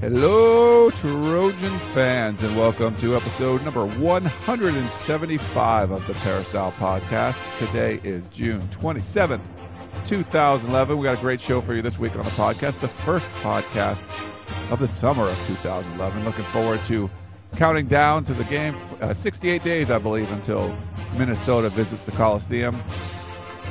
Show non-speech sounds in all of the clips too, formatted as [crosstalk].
Hello, Trojan fans, and welcome to episode number 175 of the Peristyle Podcast. Today is June 27th, 2011. We got a great show for you this week on the podcast, the first podcast of the summer of 2011. Looking forward to counting down to the game. Uh, 68 days, I believe, until Minnesota visits the Coliseum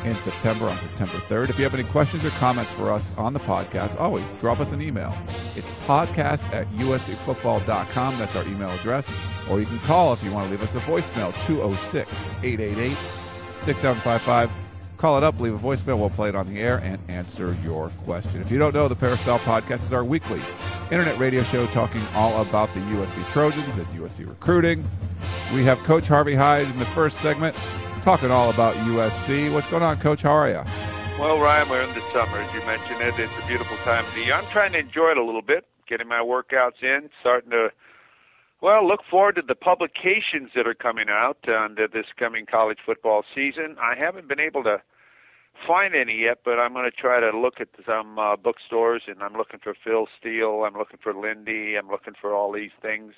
in September on September 3rd. If you have any questions or comments for us on the podcast, always drop us an email. It's podcast at uscfootball.com. That's our email address. Or you can call if you want to leave us a voicemail, 206 888 6755. Call it up, leave a voicemail. We'll play it on the air and answer your question. If you don't know, the Peristyle Podcast is our weekly internet radio show talking all about the USC Trojans and USC recruiting. We have Coach Harvey Hyde in the first segment talking all about USC. What's going on, Coach? How are you? Well, Ryan, we're in the summer, as you mentioned it. It's a beautiful time of the year. I'm trying to enjoy it a little bit, getting my workouts in, starting to, well, look forward to the publications that are coming out under this coming college football season. I haven't been able to find any yet, but I'm going to try to look at some uh, bookstores, and I'm looking for Phil Steele, I'm looking for Lindy, I'm looking for all these things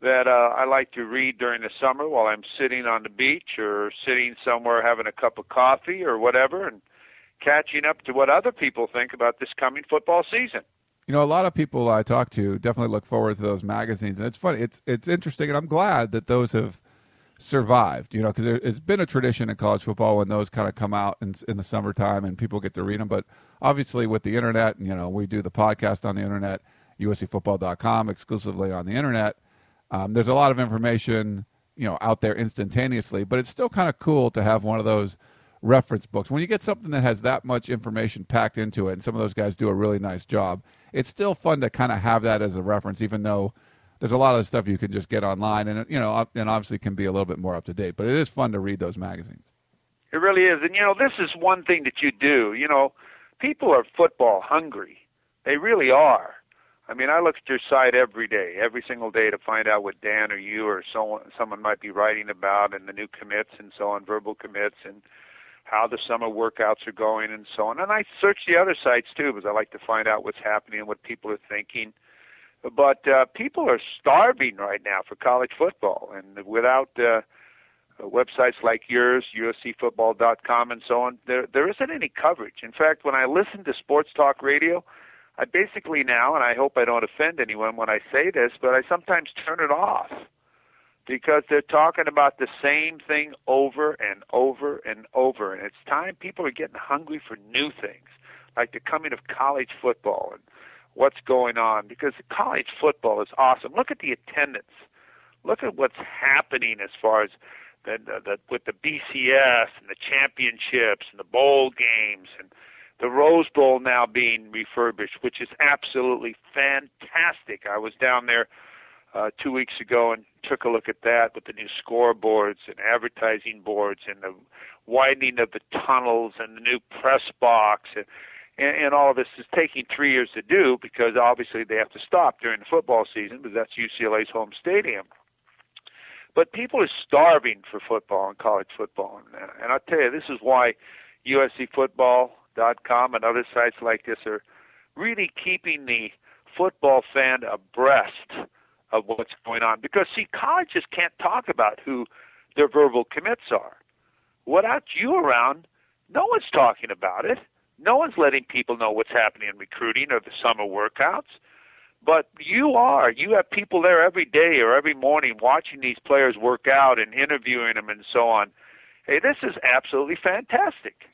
that uh, I like to read during the summer while I'm sitting on the beach or sitting somewhere having a cup of coffee or whatever and catching up to what other people think about this coming football season. You know, a lot of people I talk to definitely look forward to those magazines, and it's funny. It's it's interesting, and I'm glad that those have survived. You know, because it's been a tradition in college football when those kind of come out in, in the summertime and people get to read them. But obviously, with the internet, you know, we do the podcast on the internet, USCFootball.com exclusively on the internet um, there's a lot of information, you know, out there instantaneously, but it's still kind of cool to have one of those reference books. When you get something that has that much information packed into it, and some of those guys do a really nice job, it's still fun to kind of have that as a reference, even though there's a lot of stuff you can just get online, and you know, and obviously can be a little bit more up to date. But it is fun to read those magazines. It really is, and you know, this is one thing that you do. You know, people are football hungry. They really are. I mean, I look at your site every day, every single day to find out what Dan or you or someone someone might be writing about and the new commits and so on, verbal commits and how the summer workouts are going and so on. And I search the other sites too because I like to find out what's happening and what people are thinking. But uh, people are starving right now for college football, and without uh, websites like yours, USCFootball.com, and so on, there there isn't any coverage. In fact, when I listen to sports talk radio, I basically now, and I hope I don't offend anyone when I say this, but I sometimes turn it off because they're talking about the same thing over and over and over. And it's time people are getting hungry for new things, like the coming of college football and what's going on, because college football is awesome. Look at the attendance. Look at what's happening as far as the, the, the with the BCS and the championships and the bowl games and the Rose Bowl now being refurbished, which is absolutely fantastic. I was down there uh, two weeks ago and took a look at that with the new scoreboards and advertising boards and the widening of the tunnels and the new press box and, and, and all of this is taking three years to do because obviously they have to stop during the football season because that's UCLA's home stadium. But people are starving for football and college football, and, and I'll tell you, this is why USC football com and other sites like this are really keeping the football fan abreast of what's going on. Because, see, colleges can't talk about who their verbal commits are. Without you around, no one's talking about it. No one's letting people know what's happening in recruiting or the summer workouts. But you are. You have people there every day or every morning watching these players work out and interviewing them and so on. Hey, this is absolutely fantastic.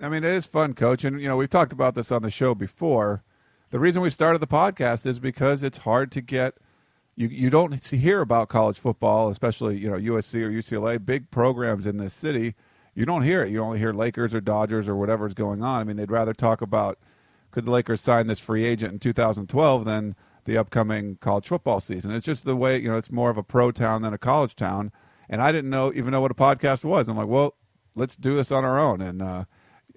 I mean, it is fun, coach. And, you know, we've talked about this on the show before. The reason we started the podcast is because it's hard to get. You, you don't hear about college football, especially you know USC or UCLA, big programs in this city. You don't hear it. You only hear Lakers or Dodgers or whatever's going on. I mean, they'd rather talk about could the Lakers sign this free agent in 2012 than the upcoming college football season. It's just the way you know it's more of a pro town than a college town, and I didn't know even know what a podcast was. I'm like, well, let's do this on our own, and uh,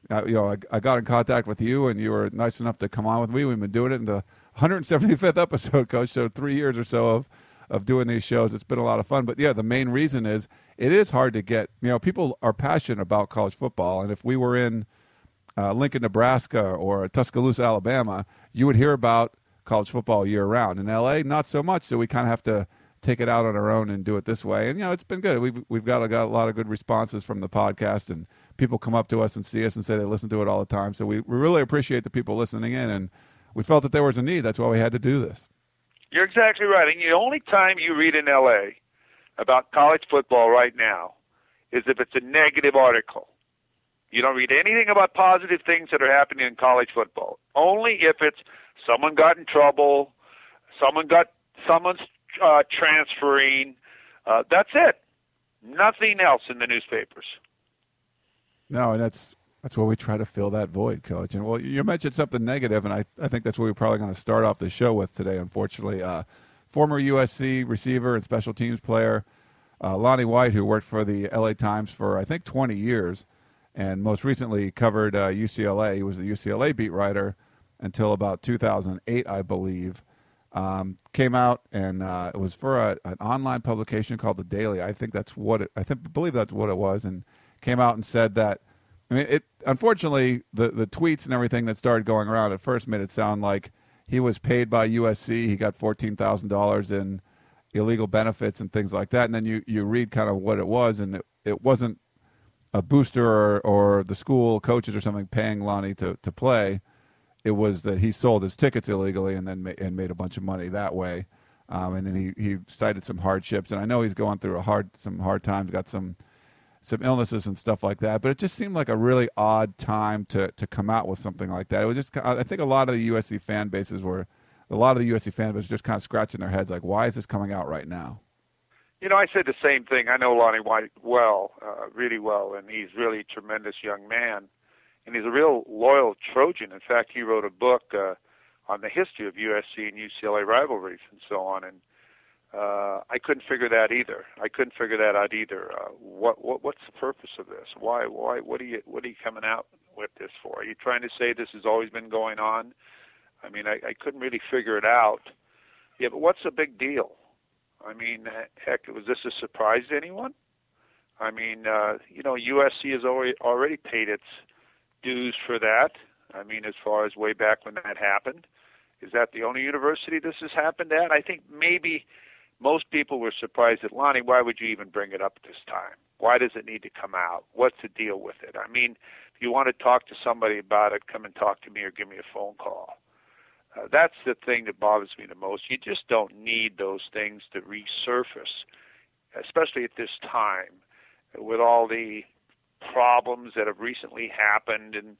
I, you know, I, I got in contact with you, and you were nice enough to come on with me. We've been doing it in the 175th episode, [laughs] Coach. So three years or so of of doing these shows. It's been a lot of fun. But yeah, the main reason is it is hard to get. You know, people are passionate about college football, and if we were in uh, Lincoln, Nebraska, or Tuscaloosa, Alabama, you would hear about college football year round. In LA, not so much. So we kind of have to take it out on our own and do it this way. And you know, it's been good. We've we've got, got a lot of good responses from the podcast, and people come up to us and see us and say they listen to it all the time. So we, we really appreciate the people listening in, and we felt that there was a need. That's why we had to do this. You're exactly right. And the only time you read in LA about college football right now is if it's a negative article. You don't read anything about positive things that are happening in college football. Only if it's someone got in trouble, someone got someone's uh, transferring. Uh, that's it. Nothing else in the newspapers. No, and that's that's where we try to fill that void, Coach. And well, you mentioned something negative, and I, I think that's what we're probably going to start off the show with today. Unfortunately, uh, former USC receiver and special teams player uh, Lonnie White, who worked for the LA Times for I think 20 years, and most recently covered uh, UCLA. He was the UCLA beat writer until about 2008, I believe. Um, came out and uh, it was for a, an online publication called the Daily. I think that's what it. I think believe that's what it was, and came out and said that. I mean, it unfortunately the the tweets and everything that started going around at first made it sound like he was paid by USC. He got fourteen thousand dollars in illegal benefits and things like that. And then you you read kind of what it was, and it, it wasn't a booster or, or the school coaches or something paying Lonnie to, to play it was that he sold his tickets illegally and then ma- and made a bunch of money that way. Um, and then he, he cited some hardships, and I know he's going through a hard some hard times, got some some illnesses and stuff like that. But it just seemed like a really odd time to to come out with something like that. It was just I think a lot of the USC fan bases were a lot of the USC fan bases just kind of scratching their heads like, why is this coming out right now? You know, I said the same thing. I know Lonnie White well, uh, really well, and he's really a tremendous young man and he's a real loyal Trojan. In fact, he wrote a book uh, on the history of USC and UCLA rivalries and so on. And uh, I couldn't figure that either. I couldn't figure that out either. Uh, what what what's the purpose of this? Why why what are you what are you coming out with this for? Are you trying to say this has always been going on? I mean, I, I couldn't really figure it out. Yeah, but what's the big deal? I mean, heck, was this a surprise to anyone? I mean, uh, you know, USC has already already paid its dues for that. I mean, as far as way back when that happened, is that the only university this has happened at? I think maybe most people were surprised at Lonnie. Why would you even bring it up this time? Why does it need to come out? What's the deal with it? I mean, if you want to talk to somebody about it, come and talk to me or give me a phone call. Uh, that's the thing that bothers me the most. You just don't need those things to resurface, especially at this time with all the problems that have recently happened and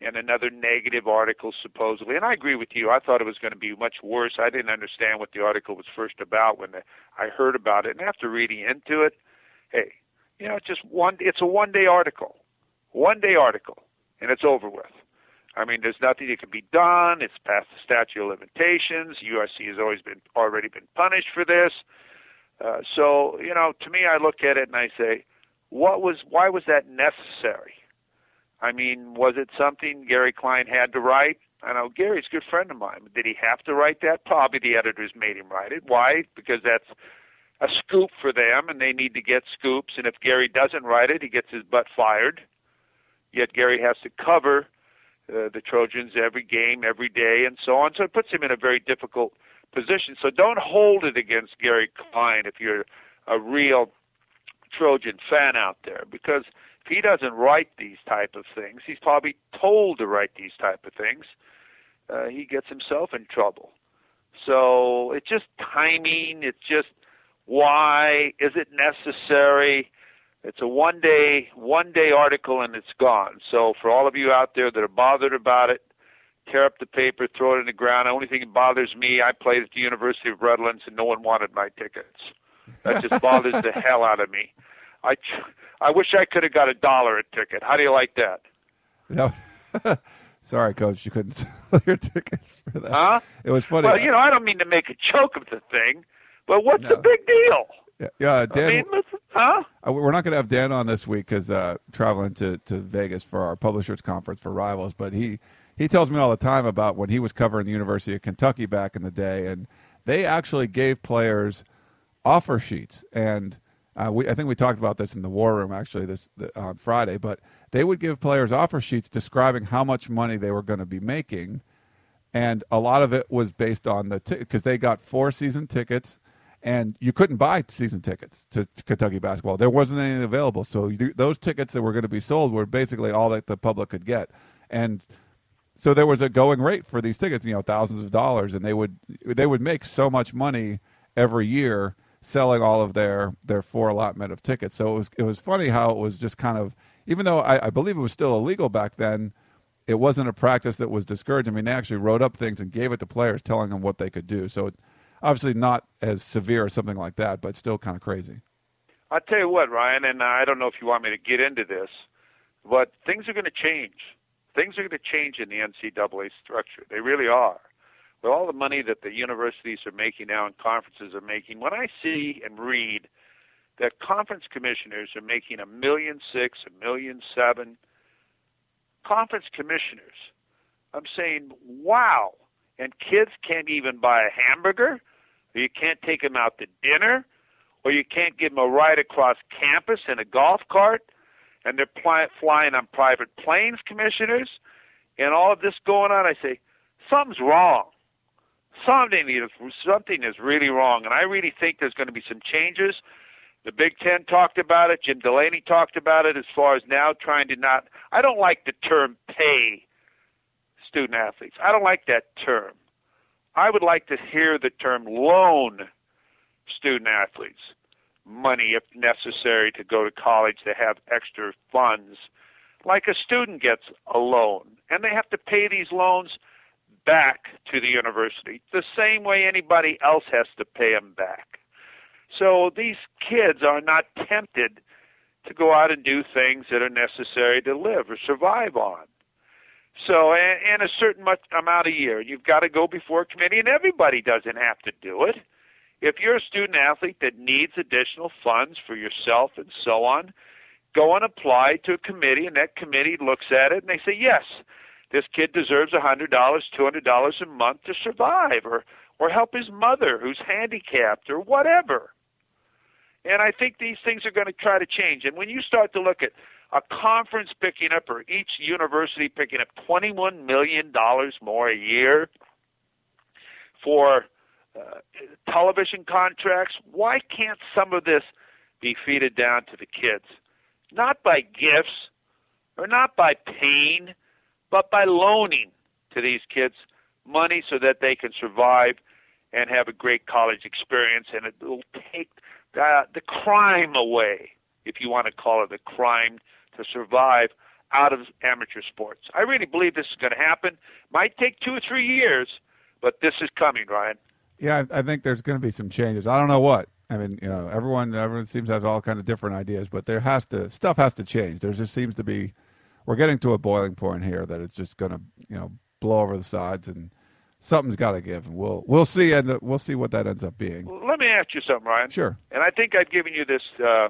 and another negative article supposedly. And I agree with you. I thought it was going to be much worse. I didn't understand what the article was first about when I heard about it. And after reading into it, hey, you know, it's just one. It's a one-day article, one-day article, and it's over with. I mean, there's nothing that can be done. It's past the statute of limitations. USC has always been already been punished for this. Uh, so, you know, to me, I look at it and I say, what was why was that necessary? I mean, was it something Gary Klein had to write? I know Gary's a good friend of mine. Did he have to write that? Probably the editors made him write it. Why? Because that's a scoop for them, and they need to get scoops. And if Gary doesn't write it, he gets his butt fired. Yet Gary has to cover uh, the Trojans every game, every day, and so on. So it puts him in a very difficult position. So don't hold it against Gary Klein if you're a real Trojan fan out there because he doesn't write these type of things, he's probably told to write these type of things. Uh, he gets himself in trouble. So it's just timing. It's just why is it necessary? It's a one day one day article and it's gone. So for all of you out there that are bothered about it, tear up the paper, throw it in the ground. The only thing that bothers me, I played at the University of Redlands and no one wanted my tickets. That just [laughs] bothers the hell out of me. I, I wish I could have got a dollar a ticket. How do you like that? No. [laughs] Sorry, coach, you couldn't [laughs] sell your tickets for that. Huh? It was funny. Well, you know, I don't mean to make a joke of the thing, but what's No. the big deal? yeah, yeah, Dan. I mean, listen, huh? Uh, We're not going to have Dan on this week because uh, traveling to, to Vegas for our publishers conference for Rivals. But he he tells me all the time about when he was covering the University of Kentucky back in the day, and they actually gave players offer sheets. And uh, we I think we talked about this in the war room actually this on Friday. But they would give players offer sheets describing how much money they were going to be making, and a lot of it was based on the because they got four season tickets and you couldn't buy season tickets to, to Kentucky basketball. There wasn't anything available, so you, those tickets that were going to be sold were basically all that the public could get, and so there was a going rate for these tickets, you know, thousands of dollars, and they would they would make so much money every year selling all of their their four allotment of tickets. So it was it was funny how it was just kind of even though I, I believe it was still illegal back then. It wasn't a practice that was discouraged. I mean, they actually wrote up things and gave it to players, telling them what they could do. So, obviously not as severe as something like that, but still kind of crazy. I'll tell you what, Ryan, and I don't know if you want me to get into this, but things are going to change. Things are going to change in the NCAA structure. They really are. With all the money that the universities are making now and conferences are making, when I see and read that conference commissioners are making a million six, a million seven, conference commissioners, I'm saying, wow. And kids can't even buy a hamburger, or you can't take them out to dinner, or you can't give them a ride across campus in a golf cart, and they're ply- flying on private planes, commissioners, and all of this going on. I say, something's wrong. Something is something is really wrong, and I really think there's going to be some changes. The Big Ten talked about it. Jim Delany talked about it. As far as now trying to not, I don't like the term pay student athletes. I don't like that term. I would like to hear the term loan student athletes money if necessary to go to college to have extra funds like a student gets a loan and they have to pay these loans back to the university the same way anybody else has to pay them back so these kids are not tempted to go out and do things that are necessary to live or survive on so, and, a certain much amount a year. You've got to go before a committee, and everybody doesn't have to do it. If you're a student athlete that needs additional funds for yourself and so on, go and apply to a committee, and that committee looks at it and they say, yes, this kid deserves a $100, $200 a month to survive or, or help his mother who's handicapped or whatever. And I think these things are going to try to change. And when you start to look at a conference picking up or each university picking up $21 million more a year for uh, television contracts, why can't some of this be feeded down to the kids? Not by gifts or not by pain, but by loaning to these kids money so that they can survive and have a great college experience, and it will take the, the crime away, if you want to call it a crime to survive out of amateur sports. I really believe this is going to happen. Might take two or three years, but this is coming, Ryan. Yeah, I, I think there's going to be some changes. I don't know what. I mean, you know, everyone everyone seems to have all kind of different ideas, but there has to stuff has to change. There just seems to be we're getting to a boiling point here that it's just going to you know blow over the sides and something's got to give. And we'll we'll see and we'll see what that ends up being. Let me ask you something, Ryan. Sure. And I think I've given you this uh,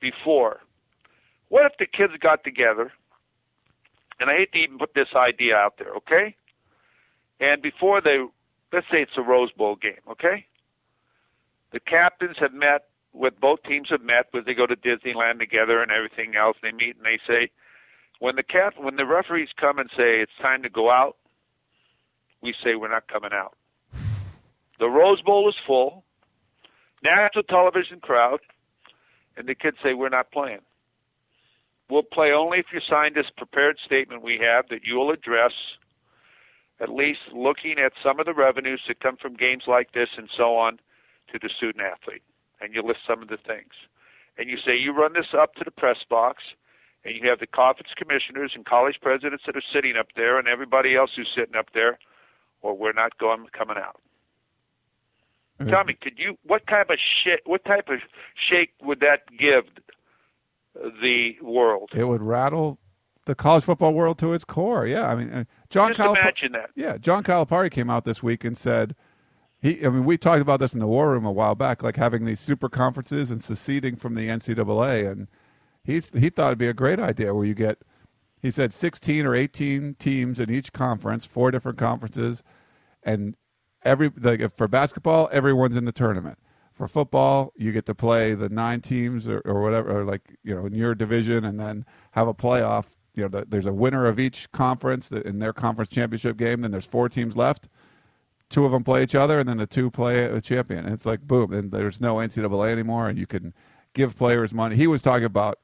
before. What if the kids got together? And I hate to even put this idea out there, okay? And before they, let's say it's a Rose Bowl game, okay? The captains have met with both teams have met, but they go to Disneyland together and everything else. They meet and they say, when the cap, when the referees come and say it's time to go out, we say we're not coming out. The Rose Bowl is full, national television crowd, and the kids say we're not playing. We'll play only if you sign this prepared statement we have that you will address at least looking at some of the revenues that come from games like this and so on to the student athlete. And you list some of the things. And you say you run this up to the press box and you have the conference commissioners and college presidents that are sitting up there and everybody else who's sitting up there or we're not going coming out. Tell me, could you what type of shit what type of shake would that give the world? It would rattle the college football world to its core. Yeah, I mean, uh, John Just imagine that. Yeah, John Calipari came out this week and said he. I mean, we talked about this in the war room a while back, like having these super conferences and seceding from the NCAA, and he's he thought it'd be a great idea where you get. He said 16 or 18 teams in each conference, four different conferences, and every like for basketball, everyone's in the tournament. For football, you get to play the nine teams or, or whatever, or like you know in your division, and then have a playoff. You know, the, there's a winner of each conference in their conference championship game. Then there's four teams left. Two of them play each other, and then the two play a champion. And it's like boom. And there's no NCAA anymore, and you can give players money. He was talking about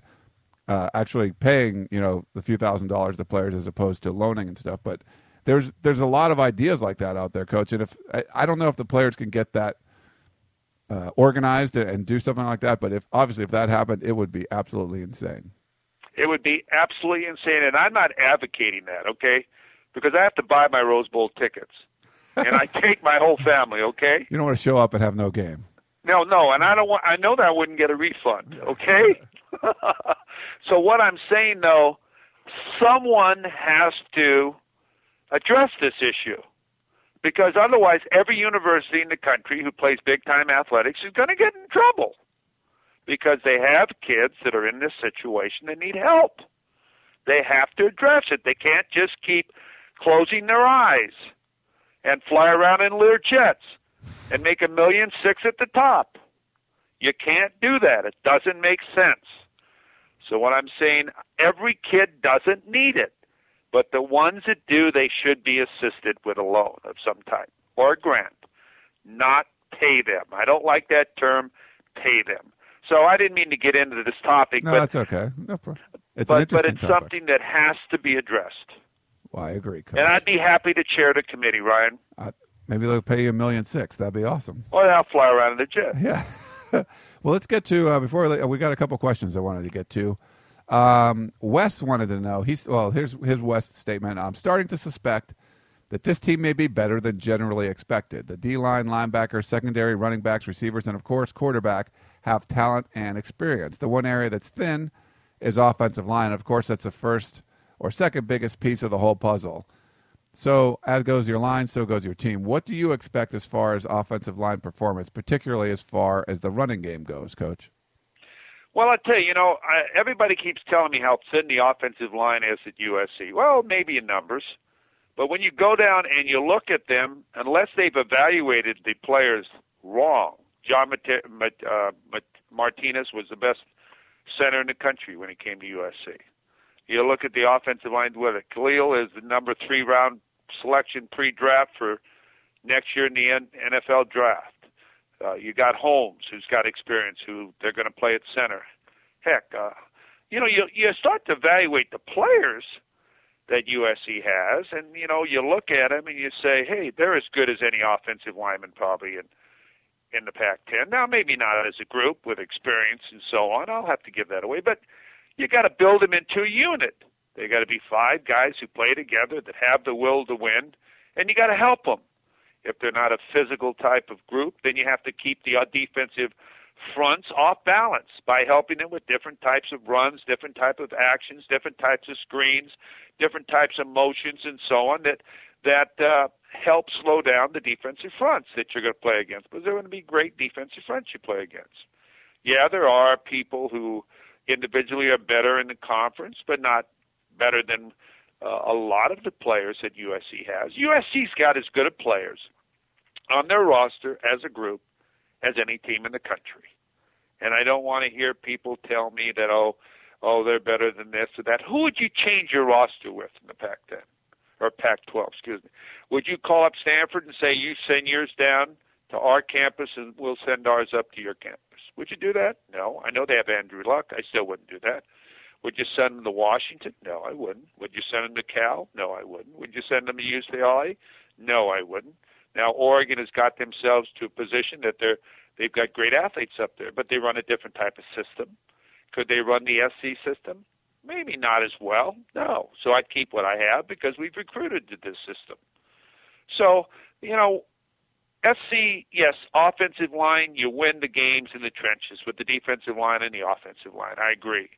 uh, actually paying, you know, the few thousand dollars to players as opposed to loaning and stuff. But there's there's a lot of ideas like that out there, coach. And if I, I don't know if the players can get that uh, organized and do something like that, but if obviously if that happened, it would be absolutely insane. It would be absolutely insane, and I'm not advocating that, okay? Because I have to buy my Rose Bowl tickets, and I [laughs] take my whole family, okay? You don't want to show up and have no game. No, no, and I don't want. I know that I wouldn't get a refund, okay? [laughs] [laughs] so what I'm saying though, someone has to address this issue because otherwise, every university in the country who plays big time athletics is going to get in trouble because they have kids that are in this situation that need help. They have to address it. They can't just keep closing their eyes and fly around in Lear jets and make a million six at the top. You can't do that. It doesn't make sense. So what I'm saying, every kid doesn't need it, but the ones that do, they should be assisted with a loan of some type or a grant, not pay them. I don't like that term, pay them. So I didn't mean to get into this topic, No, but that's okay. No problem. It's an but, but it's topic. something that has to be addressed. Well, I agree, coach. And I'd be happy to chair the committee, Ryan. Uh, maybe they'll pay you a million six. That'd be awesome. Or I'll fly around in the jet. Yeah. [laughs] well, let's get to uh, before we, we got a couple questions I wanted to get to. Um, Wes wanted to know. He's well. Here's his West statement. I'm starting to suspect that this team may be better than generally expected. The D line, linebackers, secondary, running backs, receivers, and of course quarterback have talent and experience. The one area that's thin is offensive line. Of course, that's the first or second biggest piece of the whole puzzle. So, as goes your line, so goes your team. What do you expect as far as offensive line performance, particularly as far as the running game goes, Coach? Well, I tell you, you know, I, everybody keeps telling me how thin the offensive line is at USC. Well, maybe in numbers, but when you go down and you look at them, unless they've evaluated the players wrong, John Mate- Mat- uh, Mat- Martinez was the best center in the country when he came to USC. You look at the offensive line with it. Kalil is the number three round selection pre-draft for next year in the NFL draft. Uh, you got Holmes, who's got experience, who they're going to play at center. Heck, uh, you know, you you start to evaluate the players that USC has, and you know, you look at them and you say, hey, they're as good as any offensive lineman probably in in the Pac-10. Now, maybe not as a group with experience and so on. I'll have to give that away, but you got to build them into a unit. They got to be five guys who play together that have the will to win, and you got to help them. If they're not a physical type of group, then you have to keep the uh, defensive fronts off balance by helping them with different types of runs, different type of actions, different types of screens, different types of motions, and so on that that uh, help slow down the defensive fronts that you're going to play against. Because they're going to be great defensive fronts you play against. Yeah, there are people who individually are better in the conference, but not better than uh, a lot of the players that USC has. USC's got as good of players on their roster as a group as any team in the country. And I don't want to hear people tell me that oh, oh they're better than this or that. Who would you change your roster with in the Pac-10 or Pac-12? Excuse me. Would you call up Stanford and say you send yours down to our campus and we'll send ours up to your campus? Would you do that? No. I know they have Andrew Luck. I still wouldn't do that. Would you send them to Washington? No, I wouldn't. Would you send them to Cal? No, I wouldn't. Would you send them to UCLA? No, I wouldn't. Now Oregon has got themselves to a position that they're they've got great athletes up there, but they run a different type of system. Could they run the SC system? Maybe not as well. No. So I'd keep what I have because we've recruited to this system. So, you know, SC, yes, offensive line, you win the games in the trenches with the defensive line and the offensive line. I agree.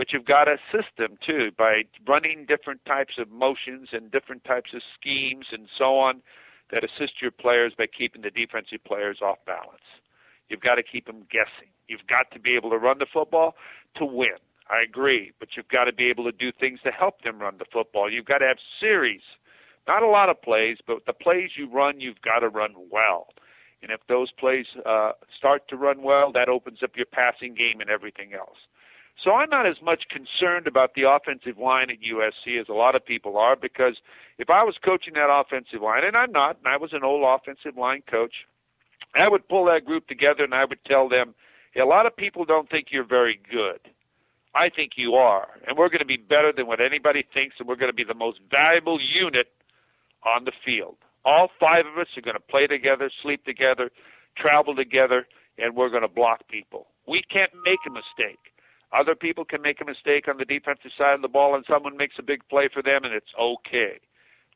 But you've got to assist them too by running different types of motions and different types of schemes and so on that assist your players by keeping the defensive players off balance. You've got to keep them guessing. You've got to be able to run the football to win. I agree, but you've got to be able to do things to help them run the football. You've got to have series, not a lot of plays, but the plays you run, you've got to run well. And if those plays uh, start to run well, that opens up your passing game and everything else. So I'm not as much concerned about the offensive line at USC as a lot of people are because if I was coaching that offensive line, and I'm not, and I was an old offensive line coach, I would pull that group together and I would tell them, hey, a lot of people don't think you're very good. I think you are. And we're going to be better than what anybody thinks, and we're going to be the most valuable unit on the field. All five of us are going to play together, sleep together, travel together, and we're going to block people. We can't make a mistake. Other people can make a mistake on the defensive side of the ball, and someone makes a big play for them, and it's okay.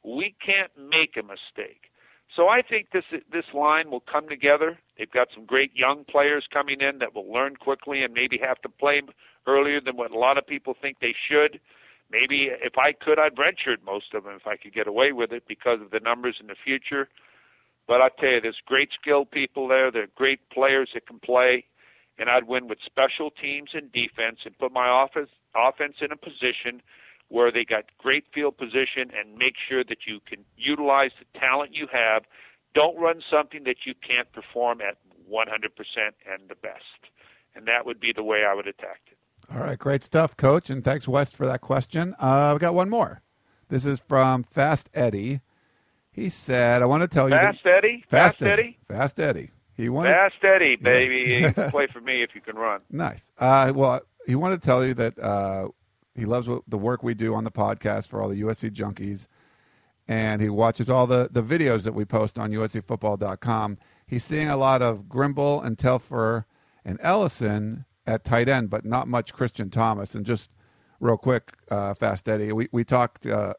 We can't make a mistake. So I think this this line will come together. They've got some great young players coming in that will learn quickly and maybe have to play earlier than what a lot of people think they should. Maybe if I could, I'd redshirt most of them if I could get away with it because of the numbers in the future. But I tell you, there's great skilled people there. Are great players that can play, and I'd win with special teams and defense and put my offense offense in a position where they got great field position and make sure that you can utilize the talent you have. Don't run something that you can't perform at 100% and the best. And that would be the way I would attack it. All right, great stuff, Coach, and thanks Wes for that question. Uh, we got one more. This is from Fast Eddie. He said, "I want to tell you, Fast you." Eddie. Fast, Fast Eddie. Fast Eddie. He wanted. Fast Eddie, baby. [laughs] can play for me if you can run. Nice. Uh, well, he wanted to tell you that uh, he loves the work we do on the podcast for all the USC junkies, and he watches all the the videos that we post on USCFootball.com. He's seeing a lot of Grimble and Telfer and Ellison at tight end, but not much Christian Thomas. And just real quick, uh, fast Eddie, we we talked uh,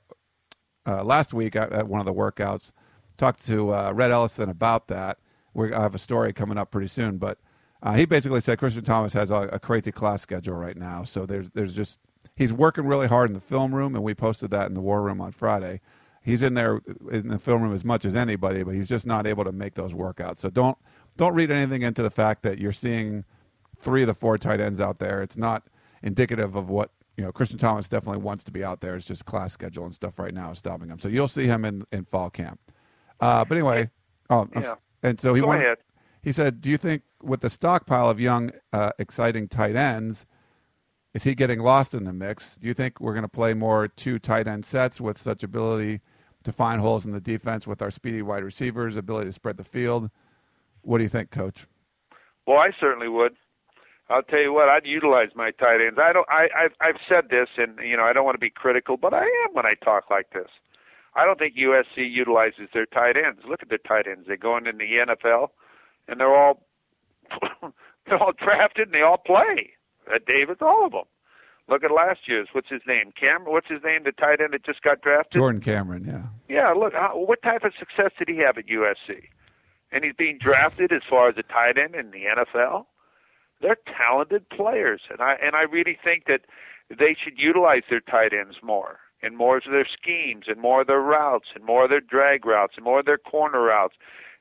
uh, last week at, at, one of the workouts. Talked to uh, Rhett Ellison about that. We I have a story coming up pretty soon, but uh, he basically said Christian Thomas has a, a, crazy class schedule right now. So there's there's just he's working really hard in the film room, and we posted that in the war room on Friday. He's in there in the film room as much as anybody, but he's just not able to make those workouts. So don't don't read anything into the fact that you're seeing three of the four tight ends out there. It's not indicative of what you know. Christian Thomas definitely wants to be out there. It's just class schedule and stuff right now is stopping him. So you'll see him in in fall camp. Uh, but anyway, oh, yeah. And so he Go wanted, ahead. he said, "Do you think with the stockpile of young, uh, exciting tight ends?" Is he getting lost in the mix? Do you think we're going to play more two tight end sets with such ability to find holes in the defense with our speedy wide receivers, ability to spread the field? What do you think, Coach? Well, I certainly would. I'll tell you what, I'd utilize my tight ends. I don't. I, I've I've said this, and you know, I don't want to be critical, but I am when I talk like this. I don't think USC utilizes their tight ends. Look at their tight ends. They're going into the NFL, and they're all [laughs] they're all drafted and they all play. Uh, Davis, all of them. Look at last year's. What's his name? Cameron. What's his name? The tight end that just got drafted. Jordan Cameron. Yeah. Yeah. Look, how, what type of success did he have at USC? And he's being drafted as far as a tight end in the NFL. They're talented players, and I and I really think that they should utilize their tight ends more and more of their schemes and more of their routes and more of their drag routes and more of their corner routes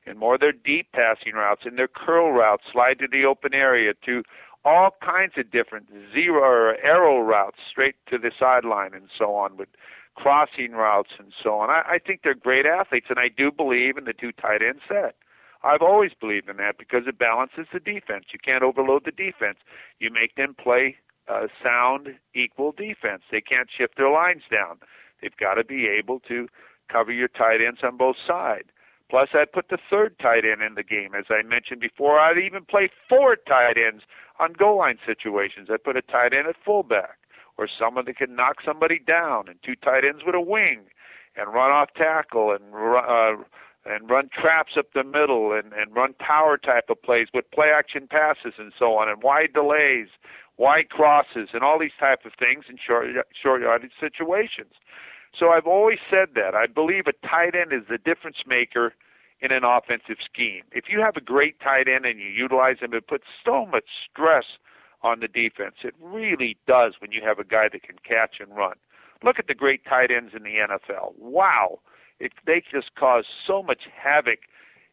and more of their deep passing routes and their curl routes, slide to the open area to all kinds of different zero or arrow routes straight to the sideline and so on with crossing routes and so on. I, I think they're great athletes and I do believe in the two tight end set. I've always believed in that because it balances the defense. You can't overload the defense. You make them play uh, sound, equal defense. They can't shift their lines down. They've got to be able to cover your tight ends on both sides. Plus, I'd put the third tight end in the game. As I mentioned before, I'd even play four tight ends on goal line situations. I'd put a tight end at fullback or someone that can knock somebody down, and two tight ends with a wing and run off tackle and uh, and run traps up the middle and, and run power type of plays with play action passes and so on and wide delays, wide crosses and all these type of things in short short yardage situations. So I've always said that. I believe a tight end is the difference maker in an offensive scheme. If you have a great tight end and you utilize him, it puts so much stress on the defense. It really does when you have a guy that can catch and run. Look at the great tight ends in the NFL. Wow, it, they just cause so much havoc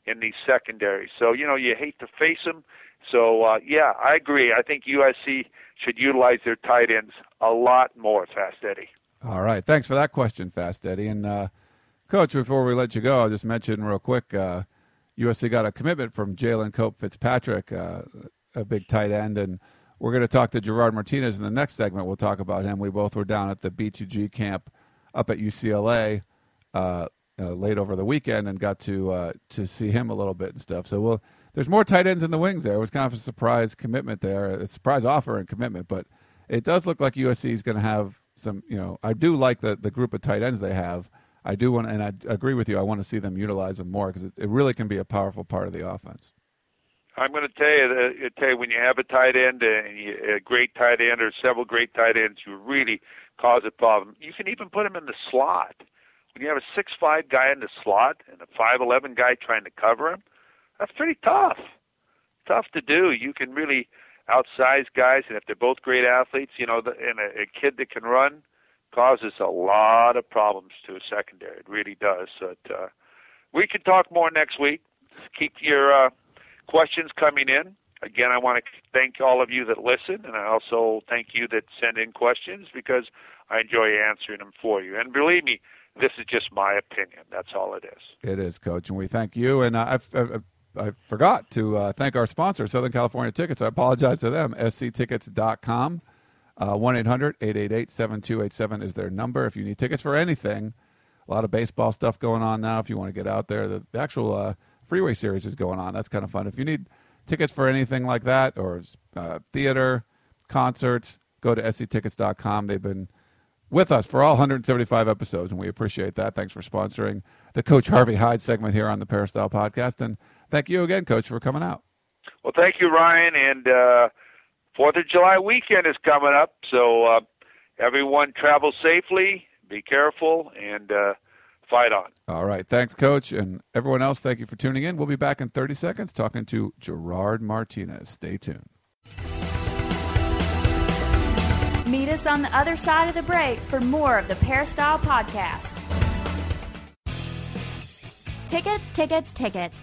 in these secondaries. So you know you hate to face them. So uh, yeah, I agree. I think USC should utilize their tight ends a lot more. Fast Eddie. All right, thanks for that question, Fast Eddie. And uh, Coach, before we let you go, I'll just mention real quick. Uh, USC got a commitment from Jalen Cope Fitzpatrick, uh, a big tight end, and we're going to talk to Gerard Martinez in the next segment. We'll talk about him. We both were down at the B2G camp up at UCLA uh, uh, late over the weekend and got to to see him a little bit and stuff. So we'll there's more tight ends in the wings there. It was kind of a surprise commitment there, a surprise offer and commitment, but it does look like USC is going to have some. You know, I do like the the group of tight ends they have. I do want, and I agree with you. I want to see them utilize them more because it, it really can be a powerful part of the offense. I'm going to tell you, that, uh, tell you when you have a tight end and you, a great tight end or several great tight ends, you really cause a problem. You can even put them in the slot. When you have a six-five guy in the slot and a five-eleven guy trying to cover him, that's pretty tough. Tough to do. You can really outsize guys, and if they're both great athletes, you know, the, and a, a kid that can run causes a lot of problems to a secondary. It really does. But uh, we can talk more next week. Keep your uh, questions coming in. Again, I want to thank all of you that listen, and I also thank you that send in questions because I enjoy answering them for you. And believe me, this is just my opinion. That's all it is. It is, Coach, and we thank you. And I, I, I forgot to uh, thank our sponsor, Southern California Tickets. I apologize to them. sctickets.com. Uh, 1 800 888 7287 is their number if you need tickets for anything. A lot of baseball stuff going on now if you want to get out there. The, the actual uh, Freeway Series is going on. That's kind of fun. If you need tickets for anything like that or uh, theater, concerts, go to sctickets.com. They've been with us for all 175 episodes, and we appreciate that. Thanks for sponsoring the Coach Harvey Hyde segment here on the Peristyle Podcast. And thank you again, Coach, for coming out. Well, thank you, Ryan. And uh, Fourth of July weekend is coming up, so uh, everyone travel safely, be careful, and uh, fight on. All right. Thanks, Coach. And everyone else, thank you for tuning in. We'll be back in 30 seconds talking to Gerard Martinez. Stay tuned. Meet us on the other side of the break for more of the Peristyle Podcast. Tickets, tickets, tickets.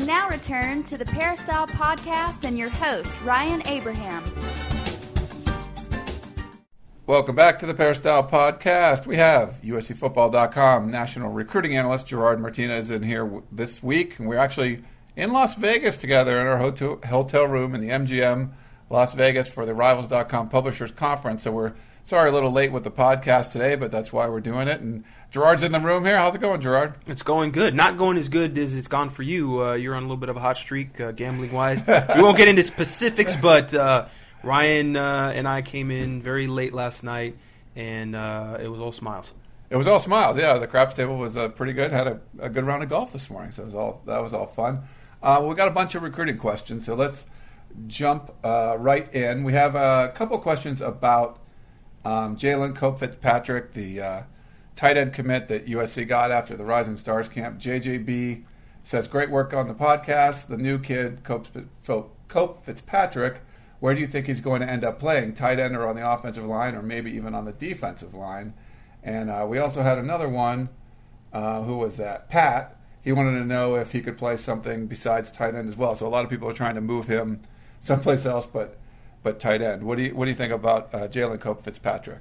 We now return to the Peristyle Podcast and your host, Ryan Abraham. Welcome back to the Peristyle Podcast. We have USCFootball.com national recruiting analyst Gerard Martinez in here this week. And we're actually in Las Vegas together in our hotel, hotel room in the MGM Las Vegas for the Rivals.com Publishers Conference. So we're sorry a little late with the podcast today, but that's why we're doing it. And Gerard's in the room here. How's it going, Gerard? It's going good. Not going as good as it's gone for you. Uh, you're on a little bit of a hot streak, uh, gambling wise. [laughs] we won't get into specifics, but uh, Ryan uh, and I came in very late last night, and uh, it was all smiles. It was all smiles. Yeah, the craps table was uh, pretty good. Had a, a, good round of golf this morning, so it was all that was all fun. we got a bunch of recruiting questions, so let's jump right in. We have a couple questions about um, Jalen Cope Fitzpatrick, the tight end commit that USC got after the Rising Stars camp. JJB says, Great work on the podcast. The new kid, Cope, Cope Fitzpatrick, where do you think he's going to end up playing? Tight end or on the offensive line, or maybe even on the defensive line? And uh, we also had another one. Uh, who was that? Pat. He wanted to know if he could play something besides tight end as well. So a lot of people are trying to move him someplace else, but but tight end. What do you what do you think about uh, Jalen Cope Fitzpatrick?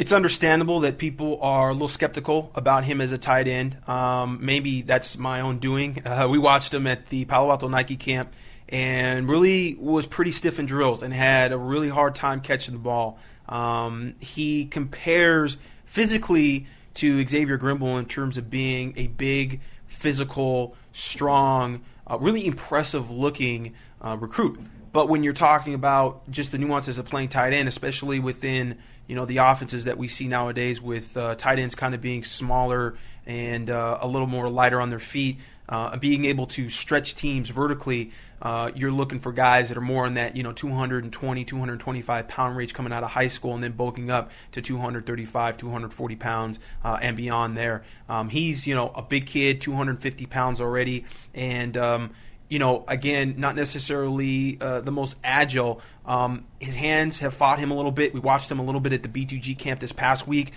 it's understandable that people are a little skeptical about him as a tight end. Um, maybe that's my own doing. Uh, we watched him at the Palo Alto Nike camp and really was pretty stiff in drills and had a really hard time catching the ball. Um, he compares physically to Xavier Grimble in terms of being a big, physical, strong, uh, really impressive looking uh, recruit. But when you're talking about just the nuances of playing tight end, especially within you know the offenses that we see nowadays, with uh, tight ends kind of being smaller and uh, a little more lighter on their feet, uh, being able to stretch teams vertically, uh, you're looking for guys that are more in that you know 220, 225 pound range coming out of high school, and then bulking up to 235, 240 pounds uh, and beyond there. Um, he's you know a big kid, 250 pounds already, and um, you know, again, not necessarily uh, the most agile. Um, his hands have fought him a little bit. We watched him a little bit at the B2G camp this past week.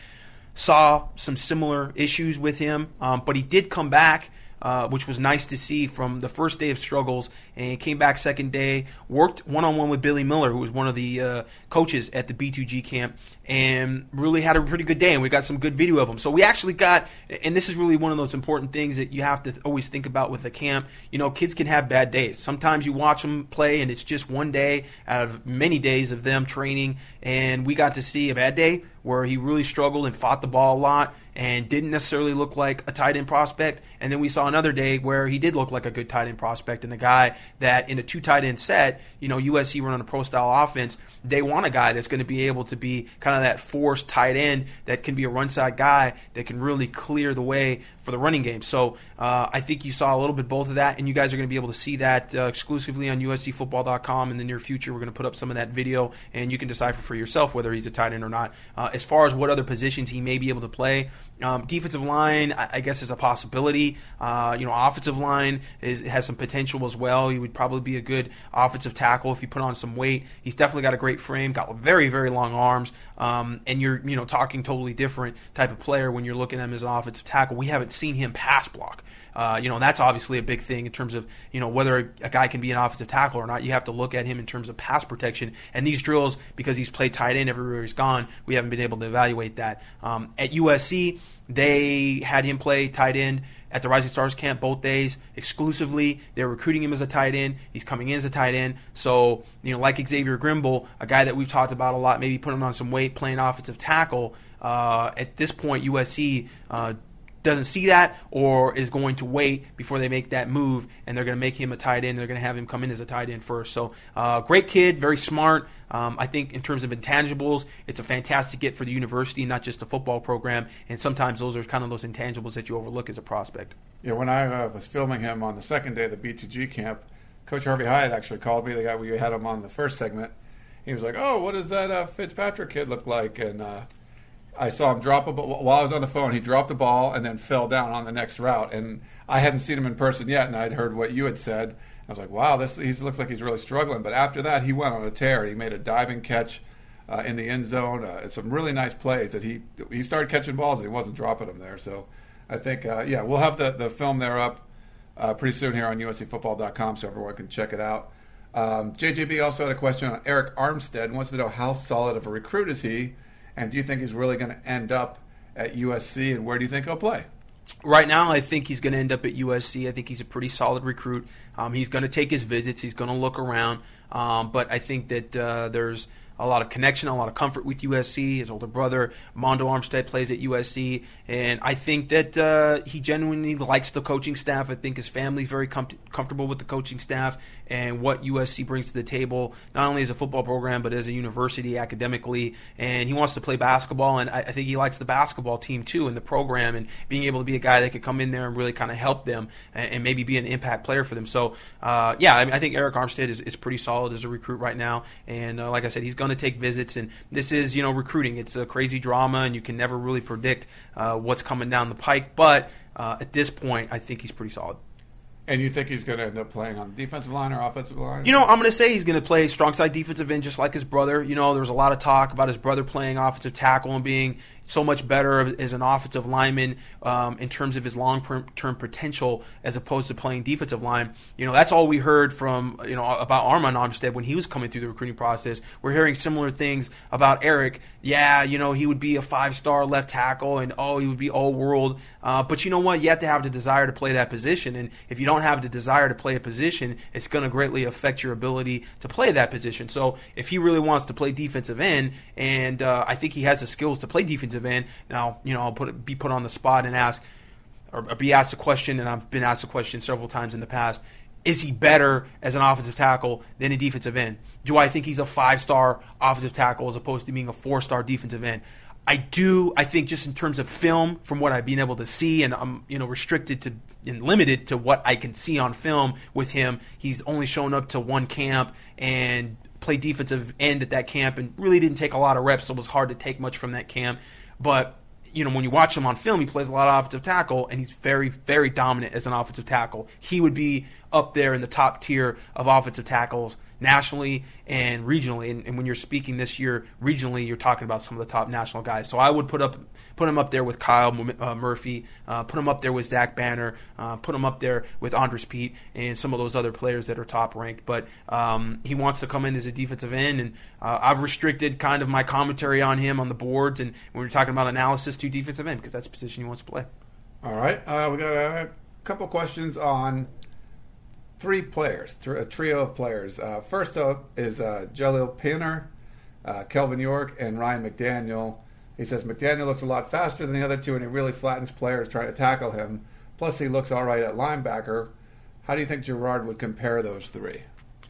Saw some similar issues with him, um, but he did come back uh, which was nice to see from the first day of struggles. And came back second day, worked one on one with Billy Miller, who was one of the uh, coaches at the B2G camp, and really had a pretty good day. And we got some good video of him. So we actually got, and this is really one of those important things that you have to always think about with the camp. You know, kids can have bad days. Sometimes you watch them play, and it's just one day out of many days of them training. And we got to see a bad day where he really struggled and fought the ball a lot and didn't necessarily look like a tight end prospect. And then we saw another day where he did look like a good tight end prospect and a guy that in a two tight end set, you know, USC run on a pro style offense, they want a guy that's going to be able to be kind of that forced tight end that can be a run side guy that can really clear the way for the running game. So uh, I think you saw a little bit both of that, and you guys are going to be able to see that uh, exclusively on USCFootball.com in the near future. We're going to put up some of that video, and you can decipher for yourself whether he's a tight end or not. Uh, as far as what other positions he may be able to play, um, defensive line, I, I, guess, is a possibility. Uh, you know, offensive line is, has some potential as well. He would probably be a good offensive tackle if he put on some weight. He's definitely got a great frame, got very, very long arms, um, and you're, you know, talking totally different type of player when you're looking at him as an offensive tackle. We haven't seen him pass block. Uh, you know, that's obviously a big thing in terms of, you know, whether a guy can be an offensive tackle or not. You have to look at him in terms of pass protection. And these drills, because he's played tight end everywhere he's gone, we haven't been able to evaluate that. Um, at USC, they had him play tight end at the Rising Stars camp both days exclusively. They're recruiting him as a tight end. He's coming in as a tight end. So, you know, like Xavier Grimble, a guy that we've talked about a lot, maybe putting him on some weight, playing offensive tackle. Uh, at this point, USC uh, doesn't see that or is going to wait before they make that move and they're going to make him a tight end. They're going to have him come in as a tight end first. So, uh, great kid, very smart. Um, I think in terms of intangibles, it's a fantastic get for the university, not just the football program. And sometimes those are kind of those intangibles that you overlook as a prospect. Yeah, when I uh, was filming him on the second day of the B2G camp, Coach Harvey Hyde actually called me, the guy we had him on the first segment. He was like, "Oh, what does that uh, Fitzpatrick kid look like?" And uh, I saw him drop a ball while I was on the phone. He dropped the ball and then fell down on the next route. And I hadn't seen him in person yet, and I'd heard what you had said. I was like, "Wow, this he looks like he's really struggling." But after that, he went on a tear. He made a diving catch uh, in the end zone. Uh, some really nice plays that he he started catching balls. He wasn't dropping them there. So I think, uh, yeah, we'll have the the film there up uh, pretty soon here on USCFootball.com, so everyone can check it out. Um, JJB also had a question on Arik Armstead. Wants to know how solid of a recruit is he and do you think he's really going to end up at USC? And where do you think he'll play? Right now, I think he's going to end up at USC. I think he's a pretty solid recruit. Um, he's going to take his visits. He's going to look around. Um, but I think that uh, there's a lot of connection, a lot of comfort with USC. His older brother, Mondo Armstead, plays at USC, and I think that uh, he genuinely likes the coaching staff. I think his family's very com- comfortable with the coaching staff and what USC brings to the table, not only as a football program but as a university academically. And he wants to play basketball, and I, I think he likes the basketball team too and the program, and being able to be a guy that could come in there and really kind of help them and, and maybe be an impact player for them. So, uh, yeah, I, mean, I, think Arik Armstead is, is pretty solid as a recruit right now, and uh, like I said, he's going to take visits, and this is you know recruiting. It's a crazy drama, and you can never really predict uh, what's coming down the pike. But uh, at this point, I think he's pretty solid. And you think he's going to end up playing on the defensive line or offensive line? You know, I'm going to say he's going to play strong side defensive end just like his brother. You know, there was a lot of talk about his brother playing offensive tackle and being so much better as an offensive lineman um, in terms of his long term potential as opposed to playing defensive line. You know, that's all we heard from, you know, about Armond Armstead when he was coming through the recruiting process. We're hearing similar things about Arik. Yeah, you know, he would be a five star left tackle and, oh, he would be all world. Uh, but you know what? You have to have the desire to play that position. And if you don't have the desire to play a position, it's going to greatly affect your ability to play that position. So if he really wants to play defensive end, and uh, I think he has the skills to play defensive defensive end. Now, you know, I'll put be put on the spot and ask, or be asked a question, and I've been asked a question several times in the past. is he better as an offensive tackle than a defensive end? Do I think he's a five star offensive tackle as opposed to being a four star defensive end? I do. I think just in terms of film, from what I've been able to see, and I'm you know restricted to and limited to what I can see on film with him. He's only shown up to one camp and played defensive end at that camp, and really didn't take a lot of reps, so it was hard to take much from that camp. But you know, when you watch him on film, he plays a lot of offensive tackle, and he's very, very dominant as an offensive tackle. He would be up there in the top tier of offensive tackles nationally and regionally. And, and, when you're speaking this year regionally, you're talking about some of the top national guys. So I would put up put him up there with Kyle uh, Murphy, uh, put him up there with Zach Banner, uh, put him up there with Andrus Peat, and some of those other players that are top ranked. But um, he wants to come in as a defensive end, and uh, I've restricted kind of my commentary on him on the boards and when we're talking about analysis to defensive end because that's the position he wants to play. All right, uh, we got a couple questions on three players, a trio of players. Uh, first up is uh, Jahleel Pinner, uh, Kelvin York, and Ryan McDaniel. He says McDaniel looks a lot faster than the other two, and he really flattens players trying to tackle him. Plus, he looks all right at linebacker. How do you think Gerard would compare those three?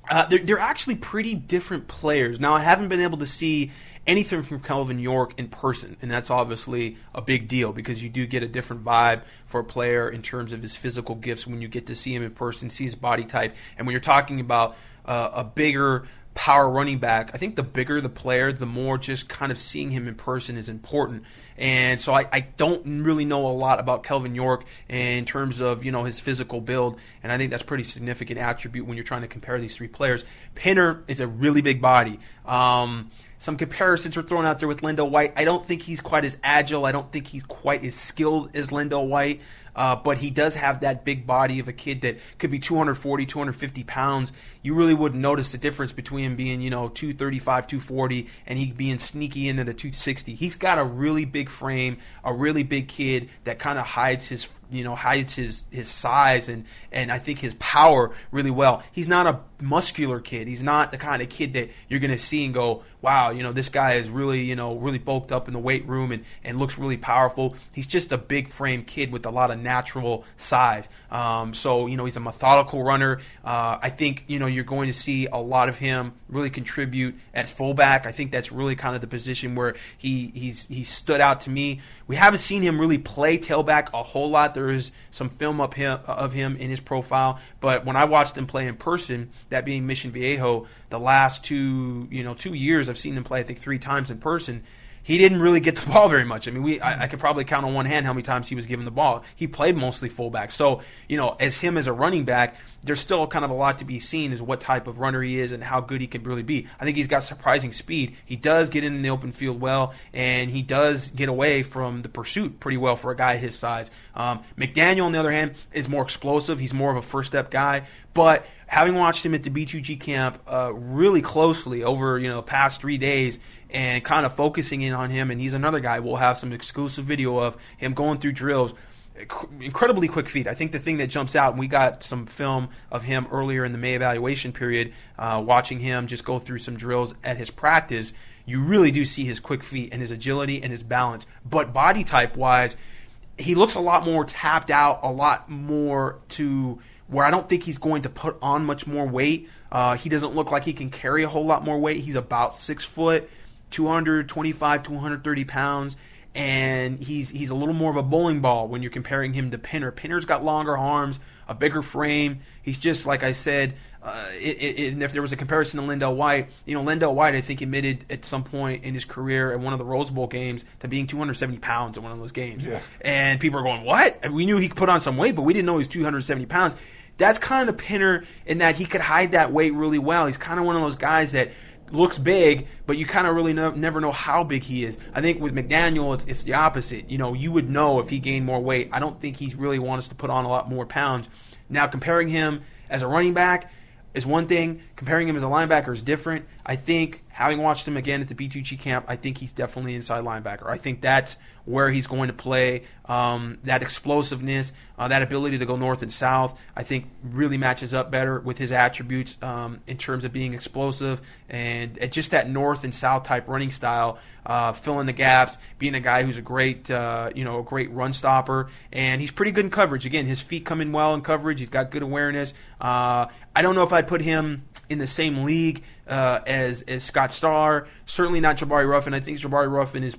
Uh, they're, they're actually pretty different players. Now, I haven't been able to see anything from Kelvin York in person, and that's obviously a big deal because you do get a different vibe for a player in terms of his physical gifts when you get to see him in person, see his body type, and when you're talking about uh, a bigger power running back, I think the bigger the player, the more just kind of seeing him in person is important. And so I, I don't really know a lot about Kelvin York in terms of you know his physical build, and I think that's pretty significant attribute when you're trying to compare these three players. Pinner is a really big body. Um, some comparisons were thrown out there with LenDale White. I don't think he's quite as agile. I don't think he's quite as skilled as LenDale White. Uh, but he does have that big body of a kid that could be 240, 250 pounds. You really wouldn't notice the difference between him being, you know, 235, 240, and he being sneaky into the 260. He's got a really big frame, a really big kid that kind of hides his you know hides his his size and and I think his power really well. He's not a muscular kid. He's not the kind of kid that you're going to see and go, "Wow, you know, this guy is really, you know, really bulked up in the weight room and and looks really powerful." He's just a big frame kid with a lot of natural size. Um, so, you know, he's a methodical runner. Uh, I think, you know, you're going to see a lot of him really contribute at fullback. I think that's really kind of the position where he he's he stood out to me. We haven't seen him really play tailback a whole lot. There is some film up him, of him in his profile, but when I watched him play in person, that being Mission Viejo, the last two you know two years I've seen him play I think three times in person he didn't really get the [laughs] ball very much. I mean, we I, I, could probably count on one hand how many times he was given the ball. He played mostly fullback. So, you know, as him as a running back, there's still kind of a lot to be seen as what type of runner he is and how good he can really be. I think he's got surprising speed. He does get in the open field well, and he does get away from the pursuit pretty well for a guy his size. Um, McDaniel, on the other hand, is more explosive. He's more of a first step guy, but having watched him at the B2G camp uh, really closely over you know the past three days, and kind of focusing in on him. And he's another guy. We'll have some exclusive video of him going through drills. Incredibly quick feet. I think the thing that jumps out, and we got some film of him earlier in the May evaluation period, uh, watching him just go through some drills at his practice. You really do see his quick feet and his agility and his balance. But body type wise, he looks a lot more tapped out, a lot more to where I don't think he's going to put on much more weight. Uh, he doesn't look like he can carry a whole lot more weight. He's about six foot. 225, 230 pounds, and he's he's a little more of a bowling ball when you're comparing him to Pinner. Pinner's got longer arms, a bigger frame. He's just like I said. Uh, it, it, if there was a comparison to LenDale White, you know, LenDale White, I think admitted at some point in his career at one of the Rose Bowl games to being 270 pounds in one of those games. Yeah. And people are going, "What?" And we knew he could put on some weight, but we didn't know he was 270 pounds. That's kind of the Pinner in that he could hide that weight really well. He's kind of one of those guys that looks big, but you kind of really never know how big he is. I think with McDaniel, it's, it's the opposite. You know, you would know if he gained more weight. I don't think he's really wants to put on a lot more pounds. Now, comparing him as a running back is one thing. Comparing him as a linebacker is different. I think having watched him again at the B2G camp, I think he's definitely inside linebacker. I think that's where he's going to play. Um, that explosiveness, uh, that ability to go north and south, I think really matches up better with his attributes um, in terms of being explosive and, and, just that north and south type running style, uh, filling the gaps, being a guy who's a great, uh, you know, a great run stopper, and he's pretty good in coverage. Again, his feet come in well in coverage. He's got good awareness. Uh, I don't know if I'd put him in the same league uh, as as Scott Starr. Certainly not Jabari Ruffin. I think Jabari Ruffin is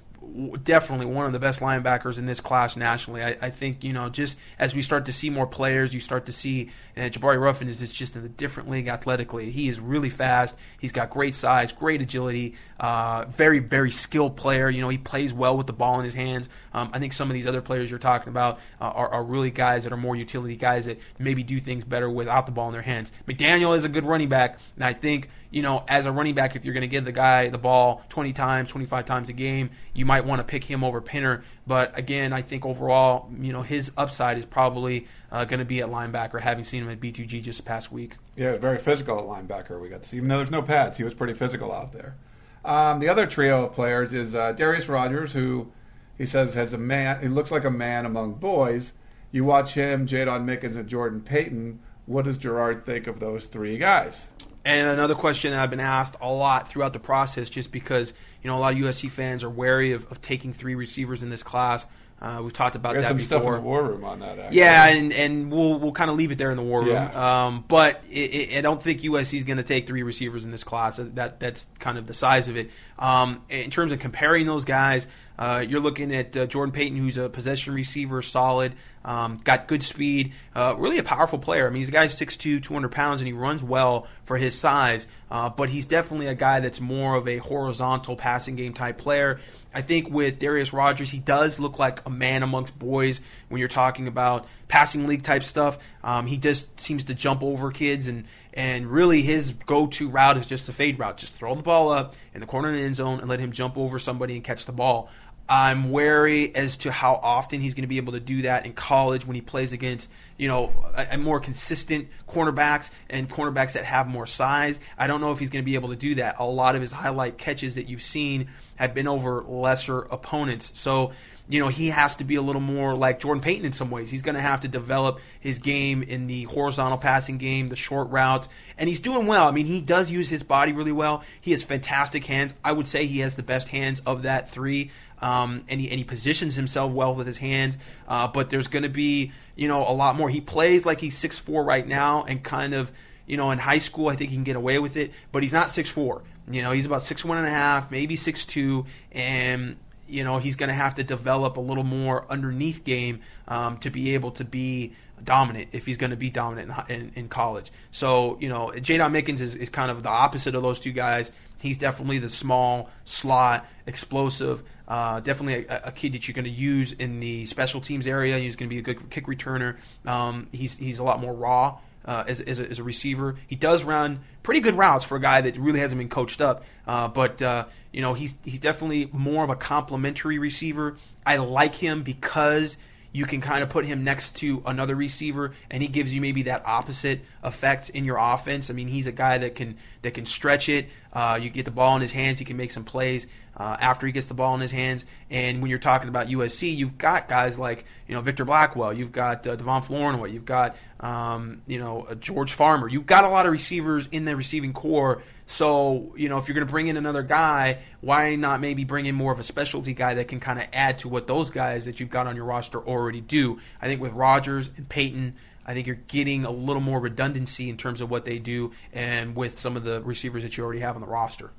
definitely one of the best linebackers in this class nationally. I, I, think you know just as we start to see more players, you start to see uh, Jabari Ruffin is just in a different league athletically. He is really fast. He's got great size, great agility, uh, very very skilled player. You know he plays well with the ball in his hands. Um, I think some of these other players you're talking about uh, are, are, really guys that are more utility guys that maybe do things better without the ball in their hands. McDaniel is a good running back, and I think you know, as a running back, if you're going to give the guy the ball 20 times, 25 times a game, you might want to pick him over Pinner. But again, I think overall, you know, his upside is probably uh, going to be at linebacker, having seen him at B2G just past week. Yeah, very physical at linebacker. We got to see, even though there's no pads, he was pretty physical out there. Um, the other trio of players is uh, Darius Rogers, who he says has a man. He looks like a man among boys. You watch him, Jaydon Mickens, and Jordan Payton. What does Gerard think of those three guys? And another question that I've been asked a lot throughout the process, just because you know a lot of USC fans are wary of, of taking three receivers in this class. Uh, we've talked about we that some before. stuff in the war room on that. Actually. Yeah, and, and we'll we'll kind of leave it there in the war room. Yeah. Um, but it, it, I don't think USC is going to take three receivers in this class. That that's kind of the size of it. Um, in terms of comparing those guys, uh, you're looking at uh, Jordan Payton, who's a possession receiver, solid, um, got good speed, uh, really a powerful player. I mean, he's a guy 6'2", 200 pounds, and he runs well for his size. Uh, but he's definitely a guy that's more of a horizontal passing game type player. I think with Darius Rogers, he does look like a man amongst boys when you're talking about passing league type stuff. Um, he just seems to jump over kids, and and really his go-to route is just a fade route. Just throw the ball up in the corner of the end zone and let him jump over somebody and catch the ball. I'm wary as to how often he's going to be able to do that in college when he plays against, you know, a, a, more consistent cornerbacks and cornerbacks that have more size. I don't know if he's going to be able to do that. A lot of his highlight catches that you've seen have been over lesser opponents. So, you know, he has to be a little more like Jordan Payton in some ways. He's going to have to develop his game in the horizontal passing game, the short routes, and he's doing well. I mean, he does use his body really well. He has fantastic hands. I would say he has the best hands of that three. Um, and he and he positions himself well with his hands. Uh, but there's going to be you know a lot more. He plays like he's six four right now, and kind of you know in high school I think he can get away with it. But he's not six four. You know he's about six one and a half, maybe six two, and you know he's going to have to develop a little more underneath game um, to be able to be dominant if he's going to be dominant in, in, in, college. So you know Jaydon Mickens is, is kind of the opposite of those two guys. He's definitely the small slot, explosive. Uh, definitely a, a, kid that you're going to use in the special teams area. He's going to be a good kick returner. Um, he's he's a lot more raw uh, as, as a, as, a, receiver. He does run pretty good routes for a guy that really hasn't been coached up. Uh, but uh, you know he's he's definitely more of a complementary receiver. I like him because you can kind of put him next to another receiver and he gives you maybe that opposite effect in your offense. I mean, he's a guy that can that can stretch it. Uh, you get the ball in his hands, he can make some plays uh, after he gets the ball in his hands. And when you're talking about USC, you've got guys like you know Victor Blackwell, you've got uh, Devon Flournoy, you've got um, you know George Farmer. You've got a lot of receivers in the receiving corps. So you know if you're going to bring in another guy, why not maybe bring in more of a specialty guy that can kind of add to what those guys that you've got on your roster already do? I think with Rogers and Payton. I think you're getting a little more redundancy in terms of what they do, and with some of the receivers that you already have on the roster.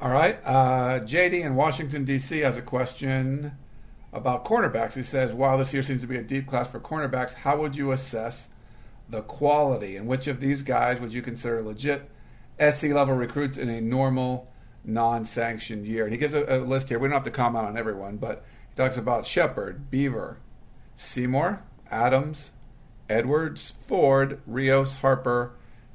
All right. Uh, JD in Washington, D.C. has a question about cornerbacks. He says, while this year seems to be a deep class for cornerbacks, how would you assess the quality? And which of these guys would you consider legit SC level recruits in a normal, non sanctioned year? And he gives a, a, list here. We don't have to comment on everyone, but he talks about Shepard, Beaver, Seymour, Adams, Edwards, Ford, Rios, Harper,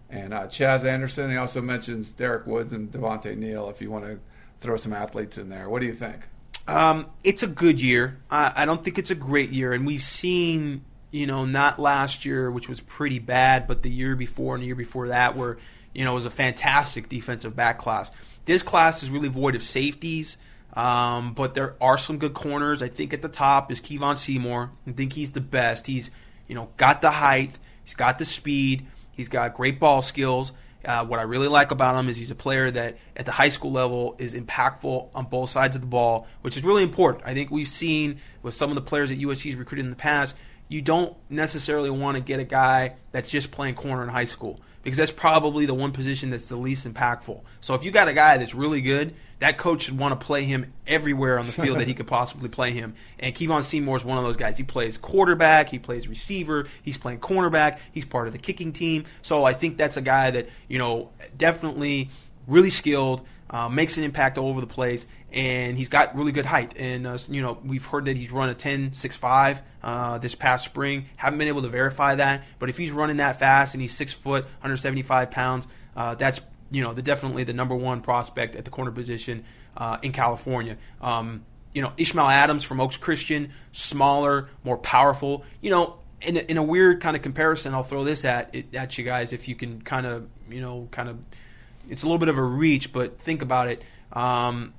and uh, Chaz Anderson. He also mentions Derek Woods and Devontae Neal. If you want to throw some athletes in there, what do you think? Um, it's a good year. I, I don't think it's a great year, and we've seen, you know, not last year, which was pretty bad, but the year before and the year before that, where you know, is a fantastic defensive back class. This class is really void of safeties. Um, but there are some good corners. I think at the top is Kevon Seymour. I think he's the best. He's, you know, got the height. He's got the speed. He's got great ball skills. Uh, what I really like about him is he's a player that at the high school level is impactful on both sides of the ball, which is really important. I think we've seen with some of the players that USC's recruited in the past, you don't necessarily want to get a guy that's just playing corner in high school because that's probably the one position that's the least impactful. So if you got a guy that's really good, that coach should want to play him everywhere on the field that he could possibly play him. And Kevon Seymour is one of those guys. He plays quarterback, he plays receiver, he's playing cornerback, he's part of the kicking team. So I think that's a guy that you know definitely really skilled, uh, makes an impact all over the place, and he's got really good height. And uh, you know, we've heard that he's run a 10 6 5 uh, this past spring. Haven't been able to verify that, but if he's running that fast and he's six foot, 175 pounds, uh, that's you know the definitely the number one prospect at the corner position uh, in California. Um, you know, Ishmael Adams from Oaks Christian, smaller, more powerful. You know, in a, in a weird kind of comparison, I'll throw this at at you guys if you can kind of you know kind of it's a little bit of a reach, but think about it. Um,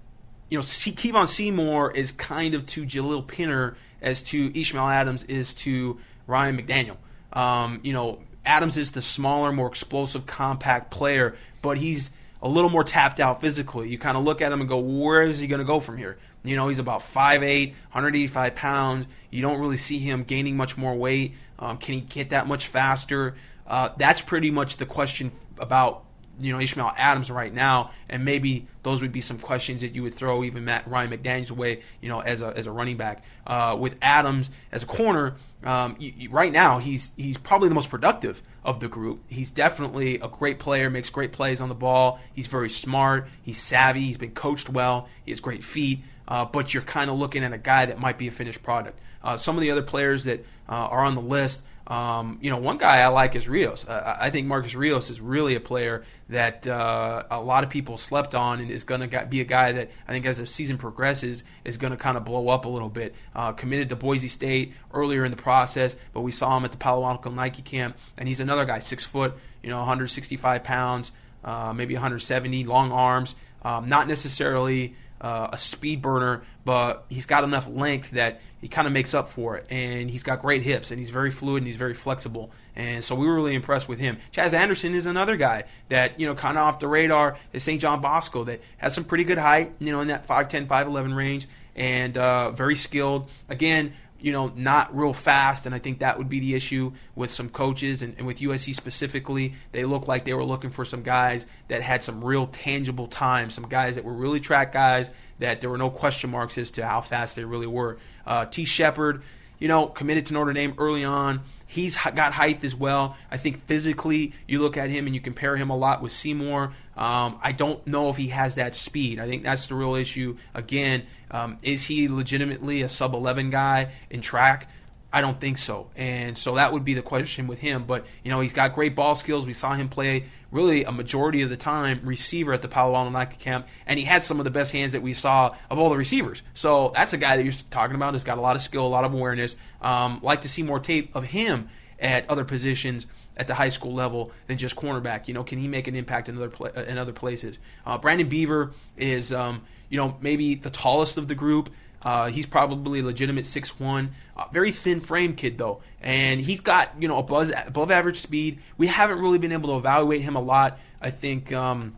you know, C- Kevon Seymour is kind of to Jahleel Pinner as to Ishmael Adams is to Ryan McDaniel. Um, you know, Adams is the smaller, more explosive, compact player, but he's a little more tapped out physically. You kind of look at him and go, where is he going to go from here? You know, he's about 5'8", 185 pounds. You don't really see him gaining much more weight. Um, can he get that much faster? Uh, that's pretty much the question about you know Ishmael Adams right now, and maybe those would be some questions that you would throw even Matt Ryan McDaniel's way, you know, as a as a running back. Uh, with Adams as a corner, um, you, you, right now he's he's probably the most productive of the group. He's definitely a great player, makes great plays on the ball. He's very smart. He's savvy. He's been coached well. He has great feet. Uh, but you're kind of looking at a guy that might be a finished product. Uh, some of the other players that uh, are on the list. Um, you know, one guy I like is Rios. Uh, I think Marcus Rios is really a player that uh, a lot of people slept on and is going to be a guy that I think as the season progresses is going to kind of blow up a little bit. Uh, committed to Boise State earlier in the process, but we saw him at the Palo Alto Nike camp, and he's another guy, six foot, you know, 165 pounds, uh, maybe 170, long arms. Um, not necessarily uh, a speed burner, but he's got enough length that he kind of makes up for it. And he's got great hips, and he's very fluid and he's very flexible. And so we were really impressed with him. Chaz Anderson is another guy that, you know, kind of off the radar is St. John Bosco that has some pretty good height, you know, in that 5'10, 5'11 range, and uh, very skilled. Again, you know, not real fast, and I think that would be the issue with some coaches and, and, with USC specifically. They look like they were looking for some guys that had some real tangible time, some guys that were really track guys, that there were no question marks as to how fast they really were. Uh, Tee Shepard, you know, committed to Notre Dame early on. He's got height as well. I think physically, you look at him and you compare him a lot with Seymour. Um, I don't know if he has that speed. I think that's the real issue. Again, um, is he legitimately a sub 11 guy in track? I don't think so. And so that would be the question with him. But, you know, he's got great ball skills. We saw him play really a majority of the time receiver at the Palo Alto Nike camp, and he had some of the best hands that we saw of all the receivers. So that's a guy that you're talking about has got a lot of skill, a lot of awareness. Um, like to see more tape of him at other positions at the high school level than just cornerback. You know, can he make an impact in other in other places? Uh, Brandon Beaver is, um, you know, maybe the tallest of the group. Uh, he's probably a legitimate six one, uh, very thin frame kid though, and he's got you know above above average speed. We haven't really been able to evaluate him a lot. I think um,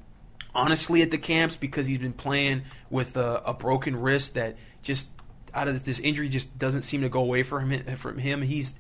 honestly at the camps because he's been playing with a, a, broken wrist that just out of this injury just doesn't seem to go away from him. From him, he's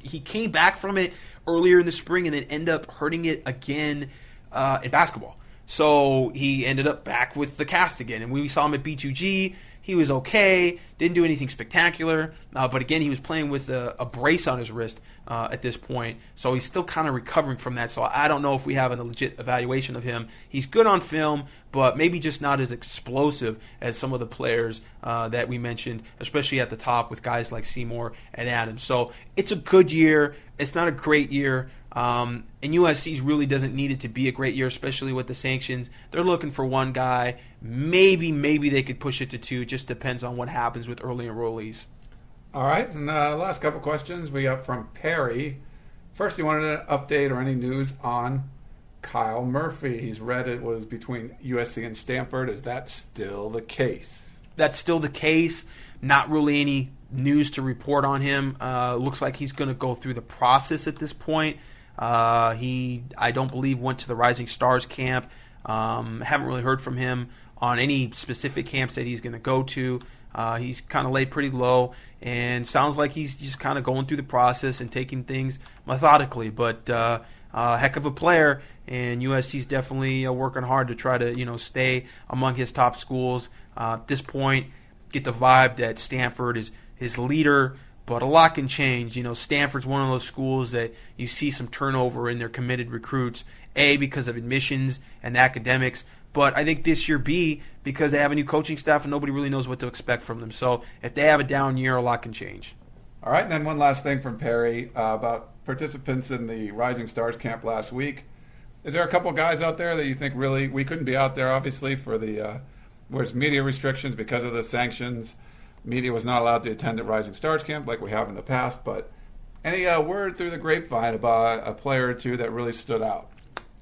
he came back from it earlier in the spring and then end up hurting it again uh, in basketball. So he ended up back with the cast again, and we saw him at B2G he was okay, didn't do anything spectacular, uh, but again, he was playing with a, a brace on his wrist uh, at this point, so he's still kind of recovering from that. So I don't know if we have a legit evaluation of him. He's good on film, but maybe just not as explosive as some of the players uh, that we mentioned, especially at the top with guys like Seymour and Adams. So it's a good year. It's not a great year. Um, and USC's really doesn't need it to be a great year, especially with the sanctions. They're looking for one guy. Maybe, maybe they could push it to two. Just depends on what happens with early enrollees. All right, and uh, last couple questions we got from Perry. First, he wanted an update or any news on Kyle Murphy. He's read it was between USC and Stanford. Is that still the case? That's still the case. Not really any news to report on him. Uh, looks like he's going to go through the process at this point. Uh, he, I don't believe, went to the Rising Stars camp. Um, haven't really heard from him on any specific camps that he's going to go to. Uh, he's kind of laid pretty low, and sounds like he's just kind of going through the process and taking things methodically. But uh, uh, heck of a player, and USC's definitely uh, working hard to try to you know stay among his top schools. Uh, at this point, get the vibe that Stanford is his leader, but a lot can change. You know, Stanford's one of those schools that you see some turnover in their committed recruits. A because of admissions and academics, but I think this year B because they have a new coaching staff and nobody really knows what to expect from them. So if they have a down year, a lot can change. All right, and then one last thing from Perry uh, about participants in the Rising Stars camp last week. Is there a couple guys out there that you think really we couldn't be out there obviously for the uh, where's media restrictions because of the sanctions? Media was not allowed to attend at Rising Stars camp like we have in the past, but any uh, word through the grapevine about a player or two that really stood out?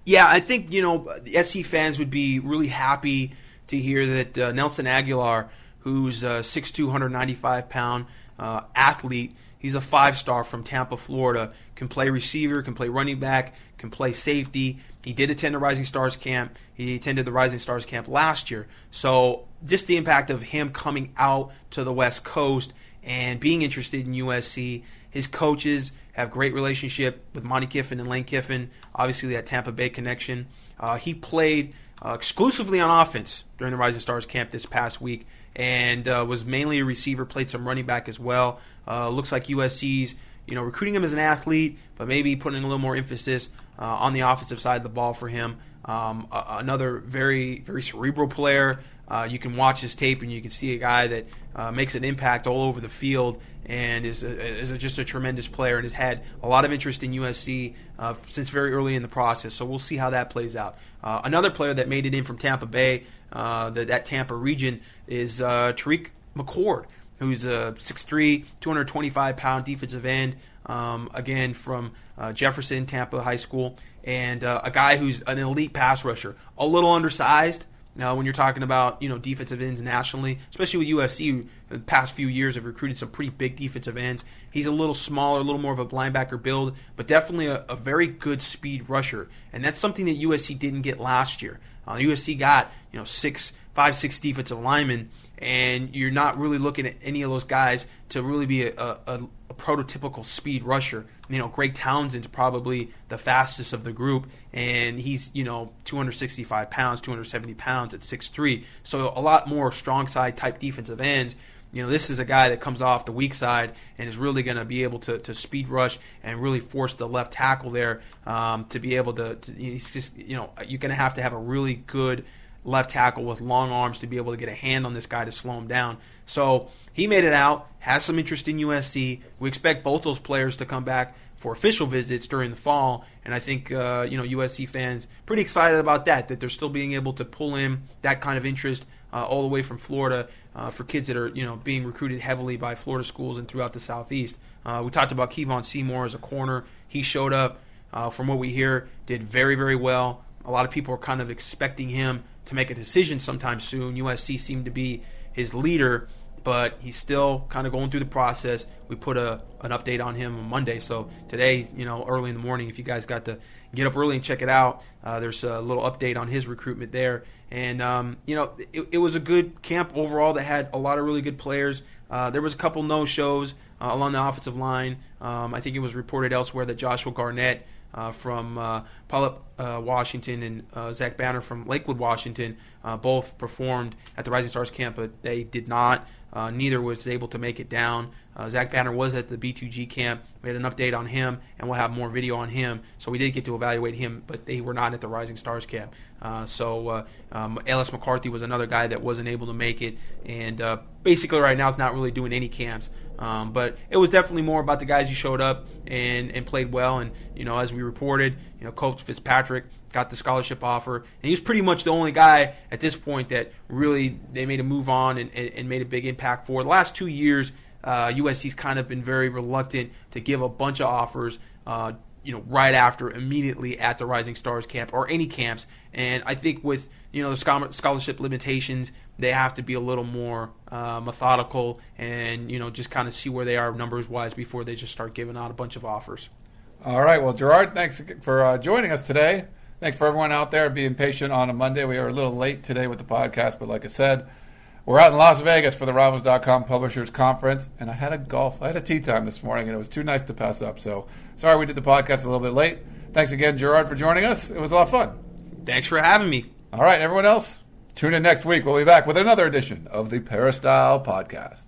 Yeah, I think you know the SC fans would be really happy to hear that uh, Nelson Agholor, who's a 6'2", 195 pound uh, athlete, he's a five star from Tampa, Florida. Can play receiver, can play running back, can play safety. He did attend the Rising Stars camp. He attended the Rising Stars camp last year. So just the impact of him coming out to the West Coast and being interested in USC. His coaches have great relationship with Monte Kiffin and Lane Kiffin. Obviously, that Tampa Bay connection. Uh, he played uh, exclusively on offense during the Rising Stars camp this past week, and uh, was mainly a receiver. Played some running back as well. Uh, looks like USC's you know recruiting him as an athlete, but maybe putting a little more emphasis uh, on the offensive side of the ball for him. Um, another very very cerebral player. Uh, you can watch his tape and you can see a guy that uh, makes an impact all over the field and is, a, is a, just a tremendous player and has had a lot of interest in USC uh, since very early in the process. So we'll see how that plays out. Uh, another player that made it in from Tampa Bay, uh, the, that Tampa region, is uh, Tariq McCord, who's a 6'3", 225 pound defensive end. Um, again from Jefferson Tampa High School, and a guy who's an elite pass rusher, a little undersized. Now, when you're talking about you know defensive ends nationally, especially with USC, the past few years have recruited some pretty big defensive ends. He's a little smaller, a little more of a linebacker build, but definitely a, a very good speed rusher, and that's something that USC didn't get last year. Uh, USC got you know six, five, six defensive linemen, and you're not really looking at any of those guys to really be a, a, a prototypical speed rusher. You know, Greg Townsend's probably the fastest of the group, and he's you know 265 pounds, 270 pounds at 6'3", so a lot more strong side type defensive ends. You know, this is a guy that comes off the weak side and is really going to be able to, to speed rush and really force the left tackle there um, to be able to, to. He's just you know you're going to have to have a really good left tackle with long arms to be able to get a hand on this guy to slow him down. So he made it out, has some interest in USC. We expect both those players to come back for official visits during the fall, and I think uh, you know USC fans pretty excited about that. That they're still being able to pull in that kind of interest uh, all the way from Florida uh, for kids that are you know being recruited heavily by Florida schools and throughout the Southeast. Uh, we talked about Kevon Seymour as a corner. He showed up. Uh, from what we hear, did very very well. A lot of people are kind of expecting him to make a decision sometime soon. USC seemed to be his leader, but he's still kind of going through the process. We put a an update on him on Monday, so today, you know, early in the morning, if you guys got to get up early and check it out, uh, there's a little update on his recruitment there. And um, you know, it, it, was a good camp overall that had a lot of really good players. Uh, there was a couple no shows uh, along the offensive line. Um, I think it was reported elsewhere that Joshua Garnett uh, from uh, uh, Washington, and uh, Zach Banner from Lakewood, Washington, uh, both performed at the Rising Stars camp, but they did not. Uh, neither was able to make it down. Zach Banner was at the B2G camp. We had an update on him, and we'll have more video on him. So we did get to evaluate him, but they were not at the Rising Stars camp. so um, Ellis McCarthy was another guy that wasn't able to make it, and basically right now is not really doing any camps. Um, but it was definitely more about the guys who showed up and, and played well. And you know, as we reported, you know, Coach Fitzpatrick got the scholarship offer, and he was pretty much the only guy at this point that really they made a move on and, and made a big impact for. The last two years, uh, USC's kind of been very reluctant to give a bunch of offers. Uh, you know, right after, immediately at the Rising Stars camp or any camps. And I think with you know the scholarship limitations, they have to be a little more uh, methodical and you know just kind of see where they are numbers wise before they just start giving out a bunch of offers. All right. Well, Gerard, thanks for uh, joining us today. Thanks for everyone out there being patient on a Monday. We are a little late today with the podcast, but like I said, we're out in Las Vegas for the Rivals.com Publishers Conference, and I had a golf, I had a tee time this morning, and it was too nice to pass up. So sorry we did the podcast a little bit late. Thanks again, Gerard, for joining us. It was a lot of fun. Thanks for having me. All right, everyone else, tune in next week. We'll be back with another edition of the Peristyle Podcast.